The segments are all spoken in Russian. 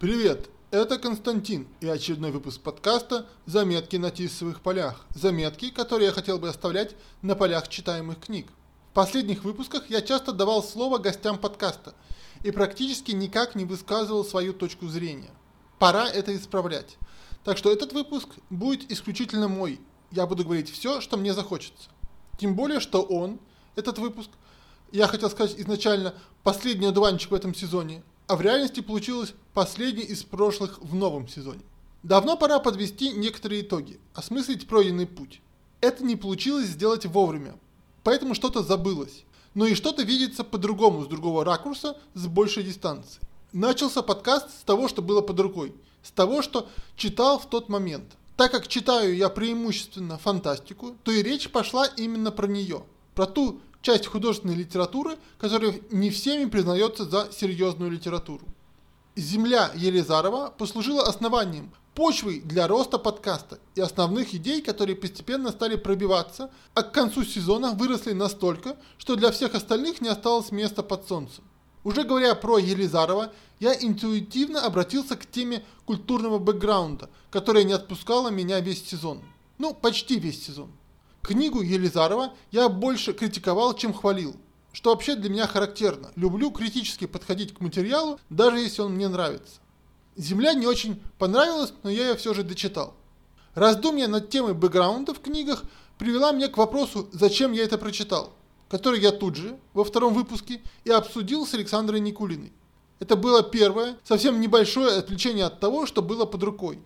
Привет, это Константин и очередной выпуск подкаста «Заметки на тисовых полях». Заметки, которые я хотел бы оставлять на полях читаемых книг. В последних выпусках я часто давал слово гостям подкаста и практически никак не высказывал свою точку зрения. Пора это исправлять. Так что этот выпуск будет исключительно мой. Я буду говорить все, что мне захочется. Тем более, что он, этот выпуск, я хотел сказать изначально, последний одуванчик в этом сезоне, а в реальности получилось последний из прошлых в новом сезоне. Давно пора подвести некоторые итоги, осмыслить пройденный путь. Это не получилось сделать вовремя, поэтому что-то забылось. Но и что-то видится по-другому, с другого ракурса, с большей дистанции. Начался подкаст с того, что было под рукой, с того, что читал в тот момент. Так как читаю я преимущественно фантастику, то и речь пошла именно про нее, про ту часть художественной литературы, которая не всеми признается за серьезную литературу. «Земля» Елизарова послужила основанием, почвой для роста подкаста и основных идей, которые постепенно стали пробиваться, а к концу сезона выросли настолько, что для всех остальных не осталось места под солнцем. Уже говоря про Елизарова, я интуитивно обратился к теме культурного бэкграунда, которая не отпускала меня весь сезон. Ну, почти весь сезон. Книгу Елизарова я больше критиковал, чем хвалил, что вообще для меня характерно. Люблю критически подходить к материалу, даже если он мне нравится. «Земля» не очень понравилась, но я ее все же дочитал. Раздумья над темой бэкграунда в книгах привела меня к вопросу, зачем я это прочитал, который я тут же, во втором выпуске, и обсудил с Александрой Никулиной. Это было первое, совсем небольшое отвлечение от того, что было под рукой.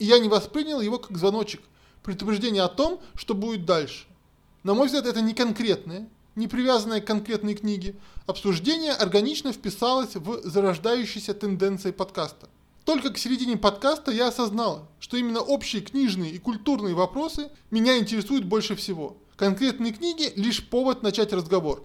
И я не воспринял его как звоночек, предупреждение о том, что будет дальше. На мой взгляд, это не конкретное, не привязанное к конкретной книге. Обсуждение органично вписалось в зарождающиеся тенденции подкаста. Только к середине подкаста я осознала, что именно общие книжные и культурные вопросы меня интересуют больше всего. Конкретные книги – лишь повод начать разговор.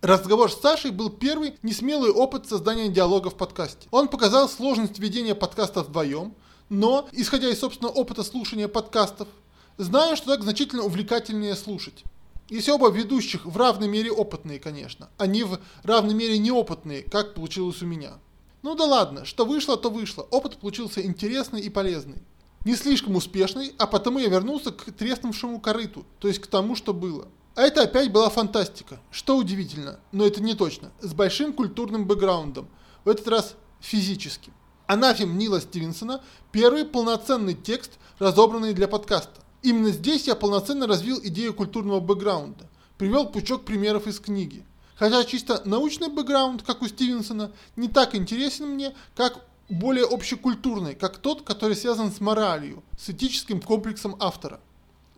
Разговор с Сашей был первый несмелый опыт создания диалога в подкасте. Он показал сложность ведения подкаста вдвоем, но, исходя из собственного опыта слушания подкастов, знаю, что так значительно увлекательнее слушать. Если оба ведущих в равной мере опытные, конечно, а не в равной мере неопытные, как получилось у меня. Ну да ладно, что вышло, то вышло. Опыт получился интересный и полезный. Не слишком успешный, а потому я вернулся к треснувшему корыту, то есть к тому, что было. А это опять была фантастика. Что удивительно, но это не точно. С большим культурным бэкграундом. В этот раз физическим. Анафем Нила Стивенсона – первый полноценный текст, разобранный для подкаста. Именно здесь я полноценно развил идею культурного бэкграунда, привел пучок примеров из книги. Хотя чисто научный бэкграунд, как у Стивенсона, не так интересен мне, как более общекультурный, как тот, который связан с моралью, с этическим комплексом автора.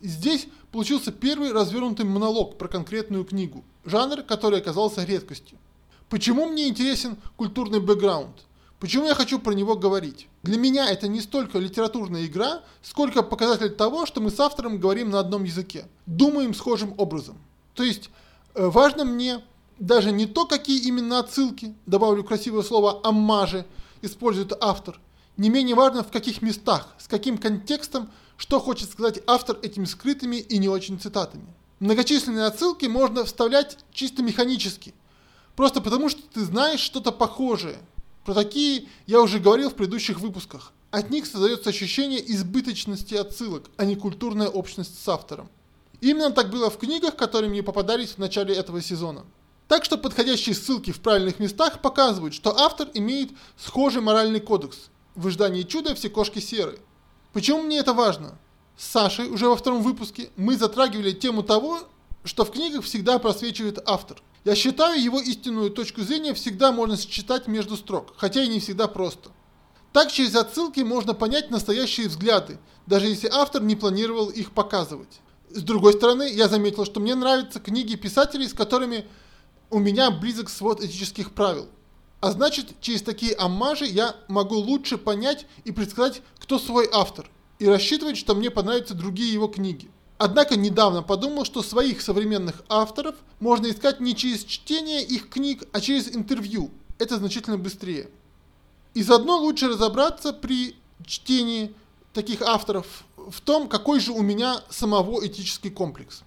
Здесь получился первый развернутый монолог про конкретную книгу, жанр, который оказался редкостью. Почему мне интересен культурный бэкграунд? Почему я хочу про него говорить? Для меня это не столько литературная игра, сколько показатель того, что мы с автором говорим на одном языке, думаем схожим образом. То есть э, важно мне даже не то, какие именно отсылки, добавлю красивое слово «аммажи», использует автор, не менее важно в каких местах, с каким контекстом, что хочет сказать автор этими скрытыми и не очень цитатами. Многочисленные отсылки можно вставлять чисто механически, просто потому что ты знаешь что-то похожее – про такие я уже говорил в предыдущих выпусках. От них создается ощущение избыточности отсылок, а не культурная общность с автором. Именно так было в книгах, которые мне попадались в начале этого сезона. Так что подходящие ссылки в правильных местах показывают, что автор имеет схожий моральный кодекс. В ожидании чуда все кошки серые. Почему мне это важно? С Сашей уже во втором выпуске мы затрагивали тему того, что в книгах всегда просвечивает автор. Я считаю, его истинную точку зрения всегда можно считать между строк, хотя и не всегда просто. Так через отсылки можно понять настоящие взгляды, даже если автор не планировал их показывать. С другой стороны, я заметил, что мне нравятся книги писателей, с которыми у меня близок свод этических правил. А значит, через такие аммажи я могу лучше понять и предсказать, кто свой автор, и рассчитывать, что мне понравятся другие его книги. Однако недавно подумал, что своих современных авторов можно искать не через чтение их книг, а через интервью. Это значительно быстрее. И заодно лучше разобраться при чтении таких авторов в том, какой же у меня самого этический комплекс.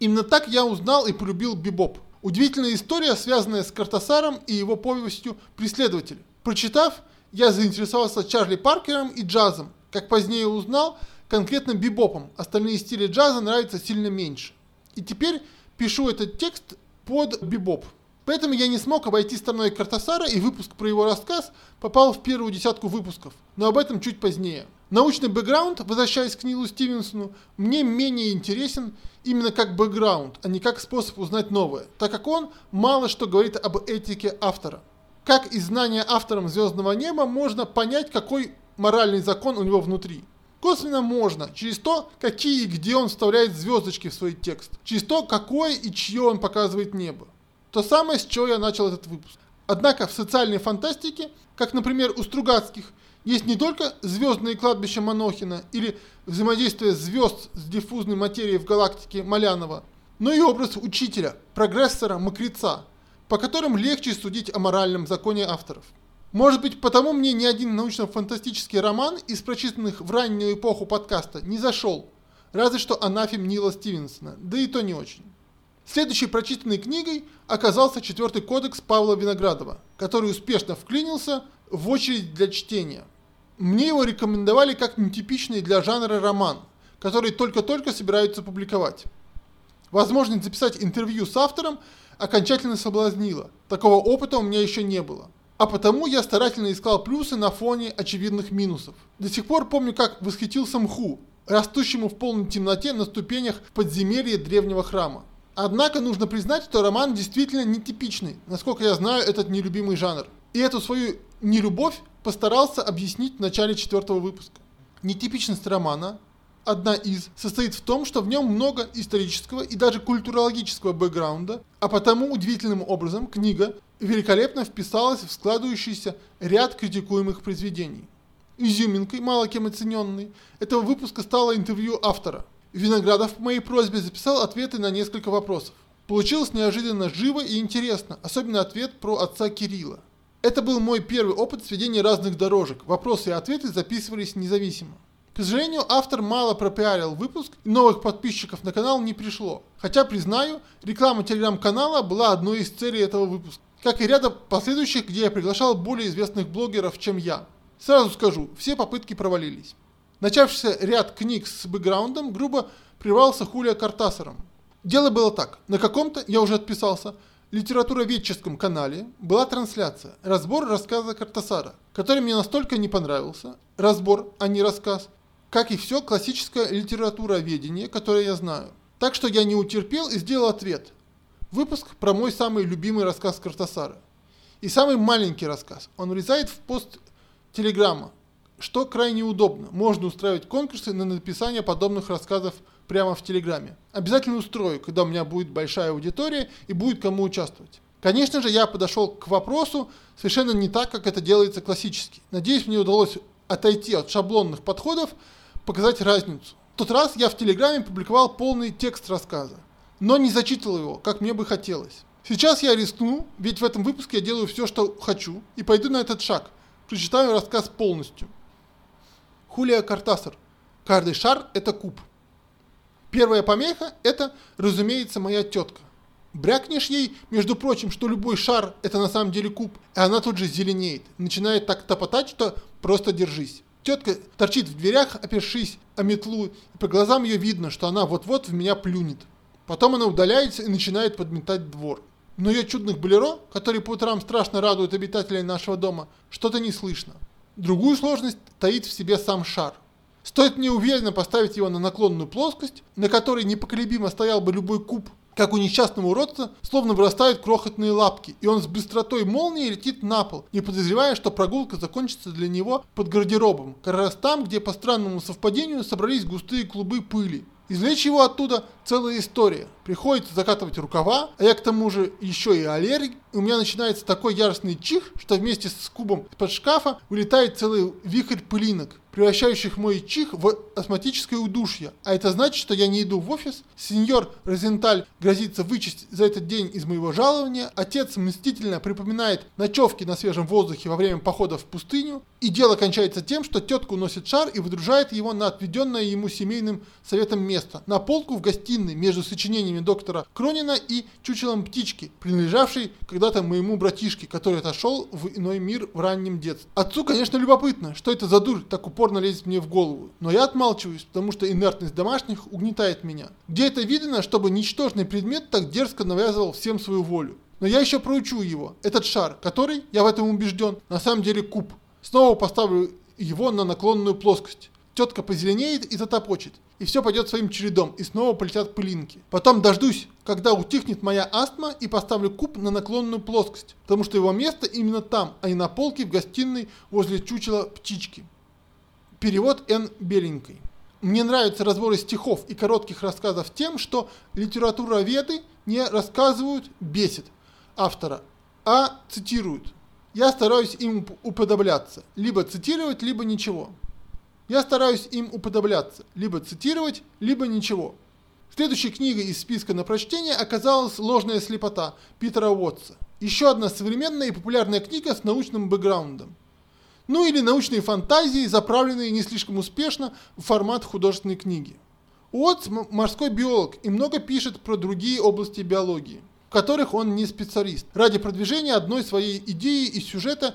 Именно так я узнал и полюбил Бибоп. Удивительная история, связанная с Картасаром и его повестью «Преследователь». Прочитав, я заинтересовался Чарли Паркером и джазом. Как позднее узнал, конкретно бибопом. Остальные стили джаза нравятся сильно меньше. И теперь пишу этот текст под бибоп. Поэтому я не смог обойти стороной Картасара, и выпуск про его рассказ попал в первую десятку выпусков, но об этом чуть позднее. Научный бэкграунд, возвращаясь к Нилу Стивенсону, мне менее интересен именно как бэкграунд, а не как способ узнать новое, так как он мало что говорит об этике автора. Как из знания автором «Звездного неба» можно понять, какой моральный закон у него внутри. Косвенно можно, через то, какие и где он вставляет звездочки в свой текст, через то, какое и чье он показывает небо. То самое, с чего я начал этот выпуск. Однако в социальной фантастике, как, например, у Стругацких, есть не только звездные кладбища Манохина или взаимодействие звезд с диффузной материей в галактике Малянова, но и образ учителя, прогрессора, мокреца, по которым легче судить о моральном законе авторов. Может быть, потому мне ни один научно-фантастический роман из прочитанных в раннюю эпоху подкаста не зашел, разве что анафем Нила Стивенсона, да и то не очень. Следующей прочитанной книгой оказался четвертый кодекс Павла Виноградова, который успешно вклинился в очередь для чтения. Мне его рекомендовали как нетипичный для жанра роман, который только-только собираются публиковать. Возможность записать интервью с автором окончательно соблазнила. Такого опыта у меня еще не было. А потому я старательно искал плюсы на фоне очевидных минусов. До сих пор помню, как восхитился мху, растущему в полной темноте на ступенях подземелья древнего храма. Однако нужно признать, что роман действительно нетипичный, насколько я знаю этот нелюбимый жанр. И эту свою нелюбовь постарался объяснить в начале четвертого выпуска. Нетипичность романа, одна из, состоит в том, что в нем много исторического и даже культурологического бэкграунда, а потому удивительным образом книга великолепно вписалась в складывающийся ряд критикуемых произведений. Изюминкой, мало кем оцененной, этого выпуска стало интервью автора – Виноградов по моей просьбе записал ответы на несколько вопросов. Получилось неожиданно живо и интересно, особенно ответ про отца Кирилла. Это был мой первый опыт сведения разных дорожек. Вопросы и ответы записывались независимо. К сожалению, автор мало пропиарил выпуск, и новых подписчиков на канал не пришло. Хотя, признаю, реклама телеграм-канала была одной из целей этого выпуска. Как и ряда последующих, где я приглашал более известных блогеров, чем я. Сразу скажу, все попытки провалились. Начавшийся ряд книг с бэкграундом грубо прервался Хулия Картасаром. Дело было так. На каком-то, я уже отписался, литературоведческом канале была трансляция, разбор рассказа Картасара, который мне настолько не понравился, разбор, а не рассказ, как и все классическое литературоведение, которое я знаю. Так что я не утерпел и сделал ответ. Выпуск про мой самый любимый рассказ Картасара. И самый маленький рассказ. Он влезает в пост Телеграма, что крайне удобно. Можно устраивать конкурсы на написание подобных рассказов прямо в Телеграме. Обязательно устрою, когда у меня будет большая аудитория и будет кому участвовать. Конечно же, я подошел к вопросу совершенно не так, как это делается классически. Надеюсь, мне удалось отойти от шаблонных подходов, показать разницу. В тот раз я в Телеграме публиковал полный текст рассказа, но не зачитывал его, как мне бы хотелось. Сейчас я рискну, ведь в этом выпуске я делаю все, что хочу, и пойду на этот шаг. Прочитаю рассказ полностью. Хулия Картасар. Каждый шар – это куб. Первая помеха – это, разумеется, моя тетка. Брякнешь ей, между прочим, что любой шар – это на самом деле куб, и она тут же зеленеет, начинает так топотать, что просто держись. Тетка торчит в дверях, опершись о метлу, и по глазам ее видно, что она вот-вот в меня плюнет. Потом она удаляется и начинает подметать двор. Но ее чудных болеро, которые по утрам страшно радуют обитателей нашего дома, что-то не слышно. Другую сложность таит в себе сам шар. Стоит мне уверенно поставить его на наклонную плоскость, на которой непоколебимо стоял бы любой куб, как у несчастного уродца, словно вырастают крохотные лапки, и он с быстротой молнии летит на пол, не подозревая, что прогулка закончится для него под гардеробом, как раз там, где по странному совпадению собрались густые клубы пыли. Извлечь его оттуда целая история. Приходится закатывать рукава, а я к тому же еще и аллерик. У меня начинается такой яростный чих, что вместе с кубом из-под шкафа вылетает целый вихрь пылинок превращающих мой чих в астматическое удушье. А это значит, что я не иду в офис, сеньор Розенталь грозится вычесть за этот день из моего жалования, отец мстительно припоминает ночевки на свежем воздухе во время похода в пустыню, и дело кончается тем, что тетка уносит шар и выдружает его на отведенное ему семейным советом место, на полку в гостиной гостиной между сочинениями доктора Кронина и чучелом птички, принадлежавшей когда-то моему братишке, который отошел в иной мир в раннем детстве. Отцу, конечно, любопытно, что это за дурь так упорно лезет мне в голову, но я отмалчиваюсь, потому что инертность домашних угнетает меня. Где это видно, чтобы ничтожный предмет так дерзко навязывал всем свою волю? Но я еще проучу его. Этот шар, который, я в этом убежден, на самом деле куб. Снова поставлю его на наклонную плоскость. Тетка позеленеет и затопочет. И все пойдет своим чередом, и снова полетят пылинки. Потом дождусь, когда утихнет моя астма, и поставлю куб на наклонную плоскость. Потому что его место именно там, а не на полке в гостиной возле чучела птички. Перевод Н. Беленькой. Мне нравятся разборы стихов и коротких рассказов тем, что литературоведы не рассказывают «бесит» автора, а цитируют. Я стараюсь им уподобляться, либо цитировать, либо ничего. Я стараюсь им уподобляться, либо цитировать, либо ничего. Следующей книгой из списка на прочтение оказалась «Ложная слепота» Питера Уотса. Еще одна современная и популярная книга с научным бэкграундом. Ну или научные фантазии, заправленные не слишком успешно в формат художественной книги. Уотс – морской биолог и много пишет про другие области биологии в которых он не специалист. Ради продвижения одной своей идеи и сюжета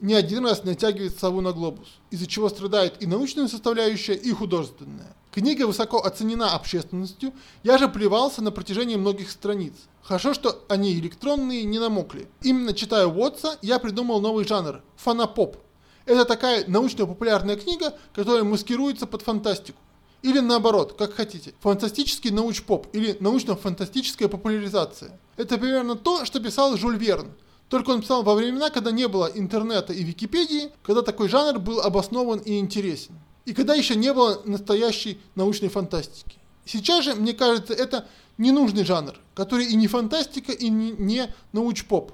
не один раз натягивает сову на глобус, из-за чего страдает и научная составляющая, и художественная. Книга высоко оценена общественностью, я же плевался на протяжении многих страниц. Хорошо, что они электронные, не намокли. Именно читая Уотса, я придумал новый жанр – фанапоп. Это такая научно-популярная книга, которая маскируется под фантастику. Или наоборот, как хотите. Фантастический науч-поп или научно-фантастическая популяризация. Это примерно то, что писал Жюль Верн. Только он писал во времена, когда не было интернета и Википедии, когда такой жанр был обоснован и интересен. И когда еще не было настоящей научной фантастики. Сейчас же, мне кажется, это ненужный жанр, который и не фантастика, и не, не науч-поп.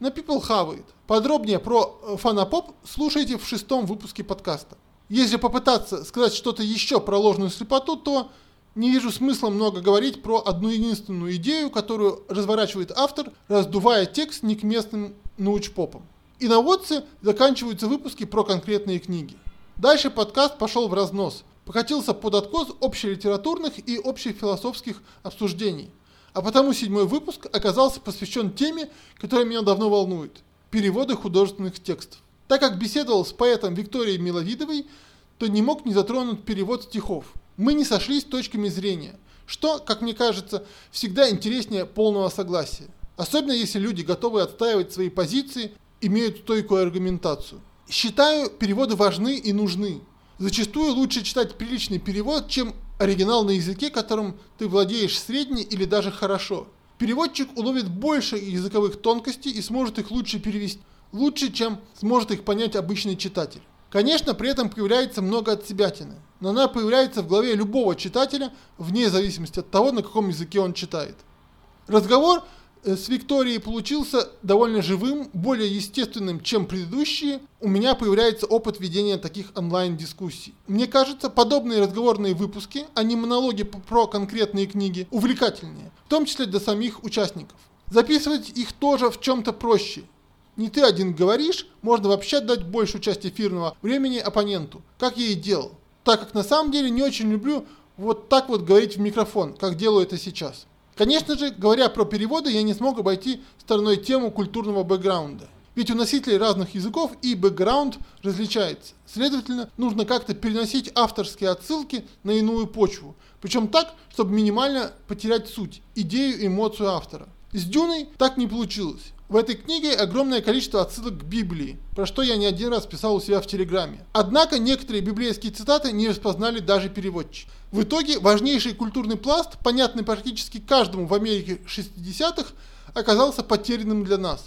На People хавает. Подробнее про э, фанапоп слушайте в шестом выпуске подкаста. Если попытаться сказать что-то еще про ложную слепоту, то не вижу смысла много говорить про одну единственную идею, которую разворачивает автор, раздувая текст не к местным научпопам. И на Вотсе заканчиваются выпуски про конкретные книги. Дальше подкаст пошел в разнос, покатился под откос общелитературных и общефилософских обсуждений. А потому седьмой выпуск оказался посвящен теме, которая меня давно волнует – переводы художественных текстов. Так как беседовал с поэтом Викторией Миловидовой, то не мог не затронуть перевод стихов. Мы не сошлись точками зрения, что, как мне кажется, всегда интереснее полного согласия. Особенно если люди готовы отстаивать свои позиции, имеют стойкую аргументацию. Считаю, переводы важны и нужны. Зачастую лучше читать приличный перевод, чем оригинал на языке, которым ты владеешь средне или даже хорошо. Переводчик уловит больше языковых тонкостей и сможет их лучше перевести лучше, чем сможет их понять обычный читатель. Конечно, при этом появляется много отсебятины, но она появляется в голове любого читателя, вне зависимости от того, на каком языке он читает. Разговор э, с Викторией получился довольно живым, более естественным, чем предыдущие. У меня появляется опыт ведения таких онлайн-дискуссий. Мне кажется, подобные разговорные выпуски, а не монологи про конкретные книги, увлекательнее, в том числе для самих участников. Записывать их тоже в чем-то проще, не ты один говоришь, можно вообще дать большую часть эфирного времени оппоненту, как я и делал. Так как на самом деле не очень люблю вот так вот говорить в микрофон, как делаю это сейчас. Конечно же, говоря про переводы, я не смог обойти стороной тему культурного бэкграунда. Ведь у носителей разных языков и бэкграунд различается. Следовательно, нужно как-то переносить авторские отсылки на иную почву. Причем так, чтобы минимально потерять суть, идею, эмоцию автора. С Дюной так не получилось. В этой книге огромное количество отсылок к Библии, про что я не один раз писал у себя в Телеграме. Однако некоторые библейские цитаты не распознали даже переводчики. В итоге важнейший культурный пласт, понятный практически каждому в Америке 60-х, оказался потерянным для нас,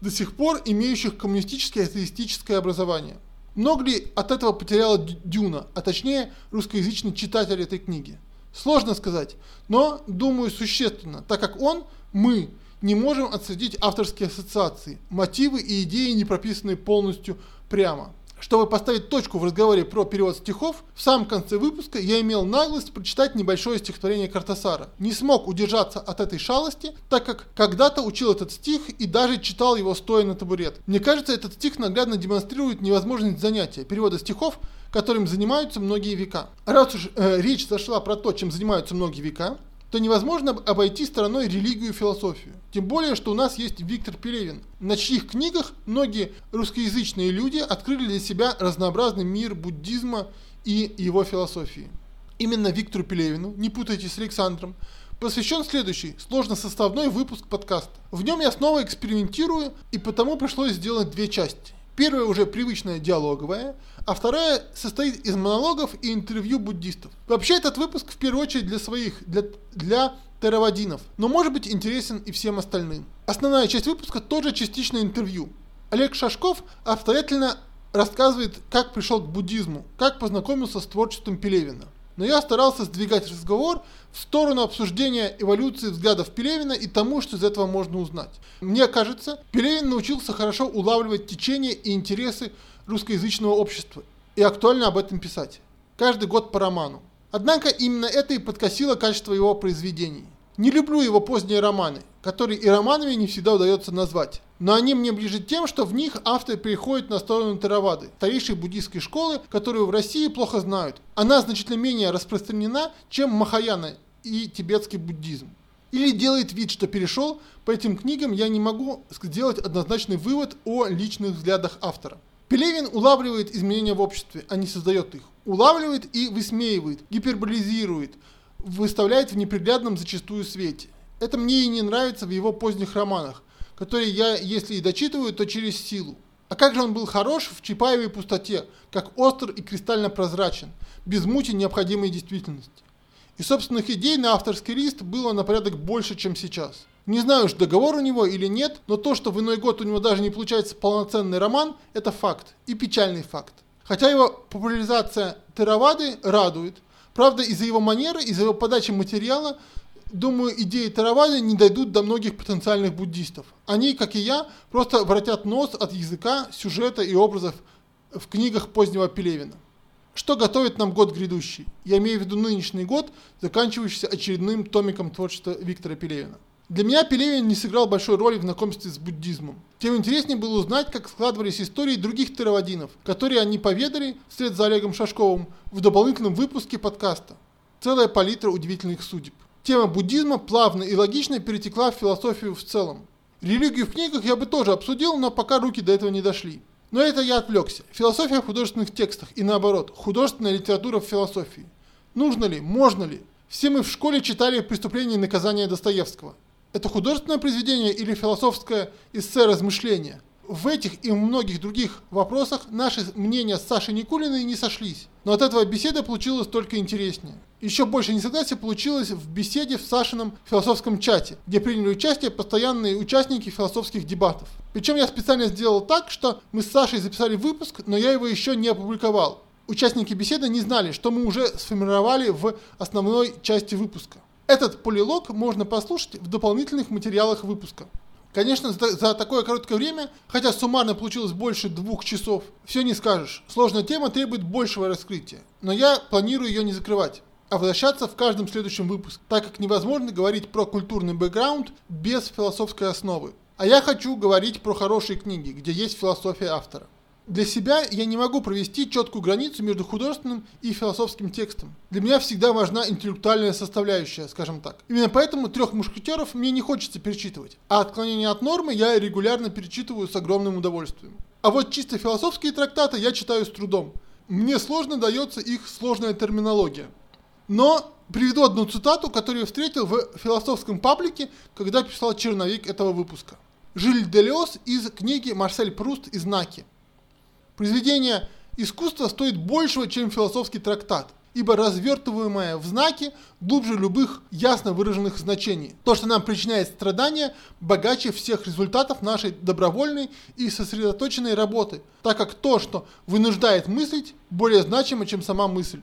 до сих пор имеющих коммунистическое и атеистическое образование. Много ли от этого потеряла Дюна, а точнее русскоязычный читатель этой книги? Сложно сказать, но, думаю, существенно, так как он, мы, не можем отследить авторские ассоциации, мотивы и идеи, не прописанные полностью прямо. Чтобы поставить точку в разговоре про перевод стихов, в самом конце выпуска я имел наглость прочитать небольшое стихотворение Картасара. Не смог удержаться от этой шалости, так как когда-то учил этот стих и даже читал его стоя на табурет. Мне кажется, этот стих наглядно демонстрирует невозможность занятия перевода стихов, которым занимаются многие века. Раз уж э, речь зашла про то, чем занимаются многие века, то невозможно обойти стороной религию и философию. Тем более, что у нас есть Виктор Пелевин, на чьих книгах многие русскоязычные люди открыли для себя разнообразный мир буддизма и его философии. Именно Виктору Пелевину, не путайте с Александром, посвящен следующий, сложносоставной выпуск подкаста. В нем я снова экспериментирую, и потому пришлось сделать две части. Первая уже привычная диалоговая, а вторая состоит из монологов и интервью буддистов. Вообще этот выпуск в первую очередь для своих, для, для теравадинов, но может быть интересен и всем остальным. Основная часть выпуска тоже частично интервью. Олег Шашков обстоятельно рассказывает, как пришел к буддизму, как познакомился с творчеством Пелевина но я старался сдвигать разговор в сторону обсуждения эволюции взглядов Пелевина и тому, что из этого можно узнать. Мне кажется, Пелевин научился хорошо улавливать течение и интересы русскоязычного общества и актуально об этом писать. Каждый год по роману. Однако именно это и подкосило качество его произведений. Не люблю его поздние романы, которые и романами не всегда удается назвать. Но они мне ближе тем, что в них автор переходит на сторону Теравады, старейшей буддийской школы, которую в России плохо знают. Она значительно менее распространена, чем Махаяна и тибетский буддизм. Или делает вид, что перешел, по этим книгам я не могу сделать однозначный вывод о личных взглядах автора. Пелевин улавливает изменения в обществе, а не создает их. Улавливает и высмеивает, гиперболизирует, выставляет в неприглядном зачастую свете. Это мне и не нравится в его поздних романах, которые я, если и дочитываю, то через силу. А как же он был хорош в Чапаевой пустоте, как остр и кристально прозрачен, без мути необходимой действительности. И собственных идей на авторский лист было на порядок больше, чем сейчас. Не знаю уж, договор у него или нет, но то, что в иной год у него даже не получается полноценный роман, это факт. И печальный факт. Хотя его популяризация Теравады радует, Правда, из-за его манеры, из-за его подачи материала, думаю, идеи Таравады не дойдут до многих потенциальных буддистов. Они, как и я, просто воротят нос от языка, сюжета и образов в книгах позднего Пелевина. Что готовит нам год грядущий? Я имею в виду нынешний год, заканчивающийся очередным томиком творчества Виктора Пелевина. Для меня Пелевин не сыграл большой роли в знакомстве с буддизмом. Тем интереснее было узнать, как складывались истории других теравадинов, которые они поведали, вслед за Олегом Шашковым, в дополнительном выпуске подкаста. Целая палитра удивительных судеб. Тема буддизма плавно и логично перетекла в философию в целом. Религию в книгах я бы тоже обсудил, но пока руки до этого не дошли. Но это я отвлекся. Философия в художественных текстах и наоборот, художественная литература в философии. Нужно ли, можно ли? Все мы в школе читали «Преступление и наказание Достоевского». Это художественное произведение или философское эссе размышления? В этих и многих других вопросах наши мнения с Сашей Никулиной не сошлись. Но от этого беседа получилась только интереснее. Еще больше несогласия получилось в беседе в Сашином философском чате, где приняли участие постоянные участники философских дебатов. Причем я специально сделал так, что мы с Сашей записали выпуск, но я его еще не опубликовал. Участники беседы не знали, что мы уже сформировали в основной части выпуска. Этот полилог можно послушать в дополнительных материалах выпуска. Конечно, за, за такое короткое время, хотя суммарно получилось больше двух часов, все не скажешь. Сложная тема требует большего раскрытия. Но я планирую ее не закрывать, а возвращаться в каждом следующем выпуске, так как невозможно говорить про культурный бэкграунд без философской основы. А я хочу говорить про хорошие книги, где есть философия автора. Для себя я не могу провести четкую границу между художественным и философским текстом. Для меня всегда важна интеллектуальная составляющая, скажем так. Именно поэтому трех мушкетеров мне не хочется перечитывать, а отклонение от нормы я регулярно перечитываю с огромным удовольствием. А вот чисто философские трактаты я читаю с трудом. Мне сложно дается их сложная терминология. Но приведу одну цитату, которую я встретил в философском паблике, когда писал черновик этого выпуска. Жиль Делиос из книги Марсель Пруст и знаки. Произведение искусства стоит большего, чем философский трактат, ибо развертываемое в знаке глубже любых ясно выраженных значений. То, что нам причиняет страдания, богаче всех результатов нашей добровольной и сосредоточенной работы, так как то, что вынуждает мыслить, более значимо, чем сама мысль.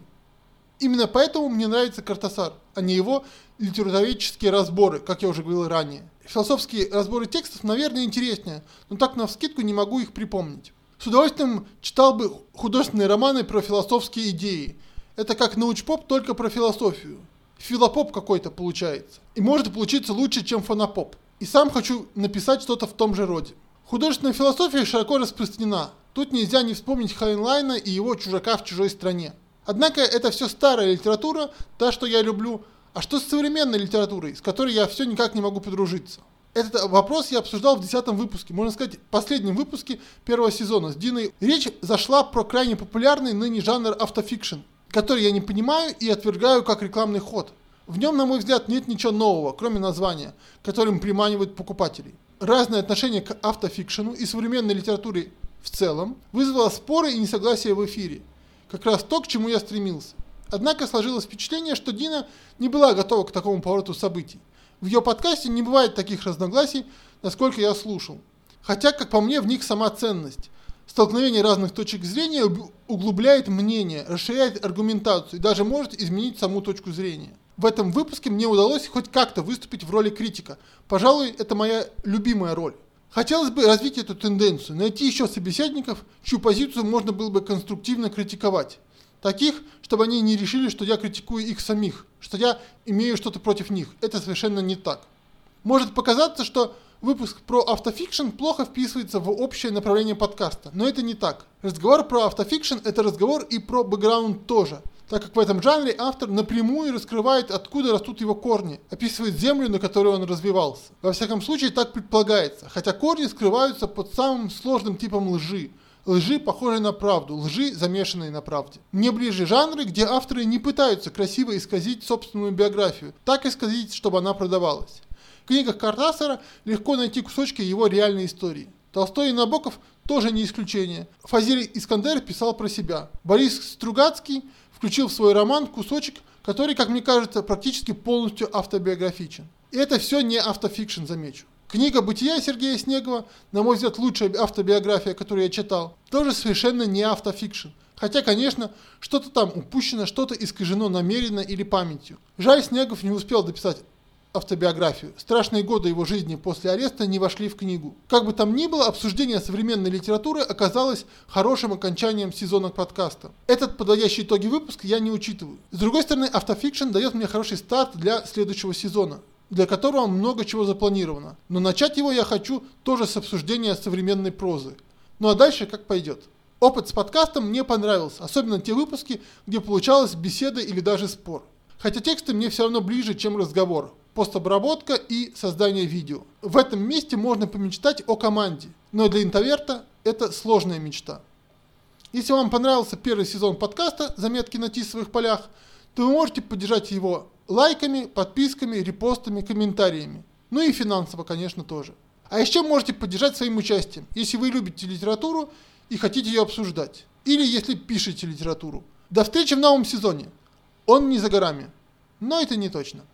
Именно поэтому мне нравится Картасар, а не его литературоведческие разборы, как я уже говорил ранее. Философские разборы текстов, наверное, интереснее, но так на вскидку не могу их припомнить. С удовольствием читал бы художественные романы про философские идеи. Это как научпоп, только про философию. Филопоп какой-то получается. И может получиться лучше, чем фонопоп. И сам хочу написать что-то в том же роде. Художественная философия широко распространена. Тут нельзя не вспомнить Хайнлайна и его «Чужака в чужой стране». Однако это все старая литература, та, что я люблю, А что с современной литературой, с которой я все никак не могу подружиться? Этот вопрос я обсуждал в десятом выпуске, можно сказать, последнем выпуске первого сезона с Диной. Речь зашла про крайне популярный ныне жанр автофикшн, который я не понимаю и отвергаю как рекламный ход. В нем, на мой взгляд, нет ничего нового, кроме названия, которым приманивают покупателей. Разное отношение к автофикшену и современной литературе в целом вызвало споры и несогласия в эфире. Как раз то, к чему я стремился. Однако сложилось впечатление, что Дина не была готова к такому повороту событий. В ее подкасте не бывает таких разногласий, насколько я слушал. Хотя, как по мне, в них сама ценность. Столкновение разных точек зрения углубляет мнение, расширяет аргументацию и даже может изменить саму точку зрения. В этом выпуске мне удалось хоть как-то выступить в роли критика. Пожалуй, это моя любимая роль. Хотелось бы развить эту тенденцию, найти еще собеседников, чью позицию можно было бы конструктивно критиковать. Таких, чтобы они не решили, что я критикую их самих, что я имею что-то против них. Это совершенно не так. Может показаться, что выпуск про автофикшн плохо вписывается в общее направление подкаста, но это не так. Разговор про автофикшн – это разговор и про бэкграунд тоже, так как в этом жанре автор напрямую раскрывает, откуда растут его корни, описывает землю, на которой он развивался. Во всяком случае, так предполагается, хотя корни скрываются под самым сложным типом лжи – лжи, похожей на правду, лжи, замешанной на правде. Мне ближе жанры, где авторы не пытаются красиво исказить собственную биографию, так исказить, чтобы она продавалась. В книгах Картасара легко найти кусочки его реальной истории. Толстой и Набоков тоже не исключение. Фазиль Искандер писал про себя. Борис Стругацкий включил в свой роман кусочек, который, как мне кажется, практически полностью автобиографичен. И это все не автофикшн, замечу. Книга «Бытия» Сергея Снегова, на мой взгляд, лучшая автобиография, которую я читал, тоже совершенно не автофикшн. Хотя, конечно, что-то там упущено, что-то искажено намеренно или памятью. Жаль, Снегов не успел дописать автобиографию. Страшные годы его жизни после ареста не вошли в книгу. Как бы там ни было, обсуждение современной литературы оказалось хорошим окончанием сезона подкаста. Этот подводящий итоги выпуска я не учитываю. С другой стороны, автофикшн дает мне хороший старт для следующего сезона для которого много чего запланировано. Но начать его я хочу тоже с обсуждения современной прозы. Ну а дальше как пойдет. Опыт с подкастом мне понравился, особенно те выпуски, где получалась беседа или даже спор. Хотя тексты мне все равно ближе, чем разговор. Постобработка и создание видео. В этом месте можно помечтать о команде, но для интроверта это сложная мечта. Если вам понравился первый сезон подкаста «Заметки на тисовых полях», то вы можете поддержать его лайками, подписками, репостами, комментариями. Ну и финансово, конечно, тоже. А еще можете поддержать своим участием, если вы любите литературу и хотите ее обсуждать. Или если пишете литературу. До встречи в новом сезоне. Он не за горами. Но это не точно.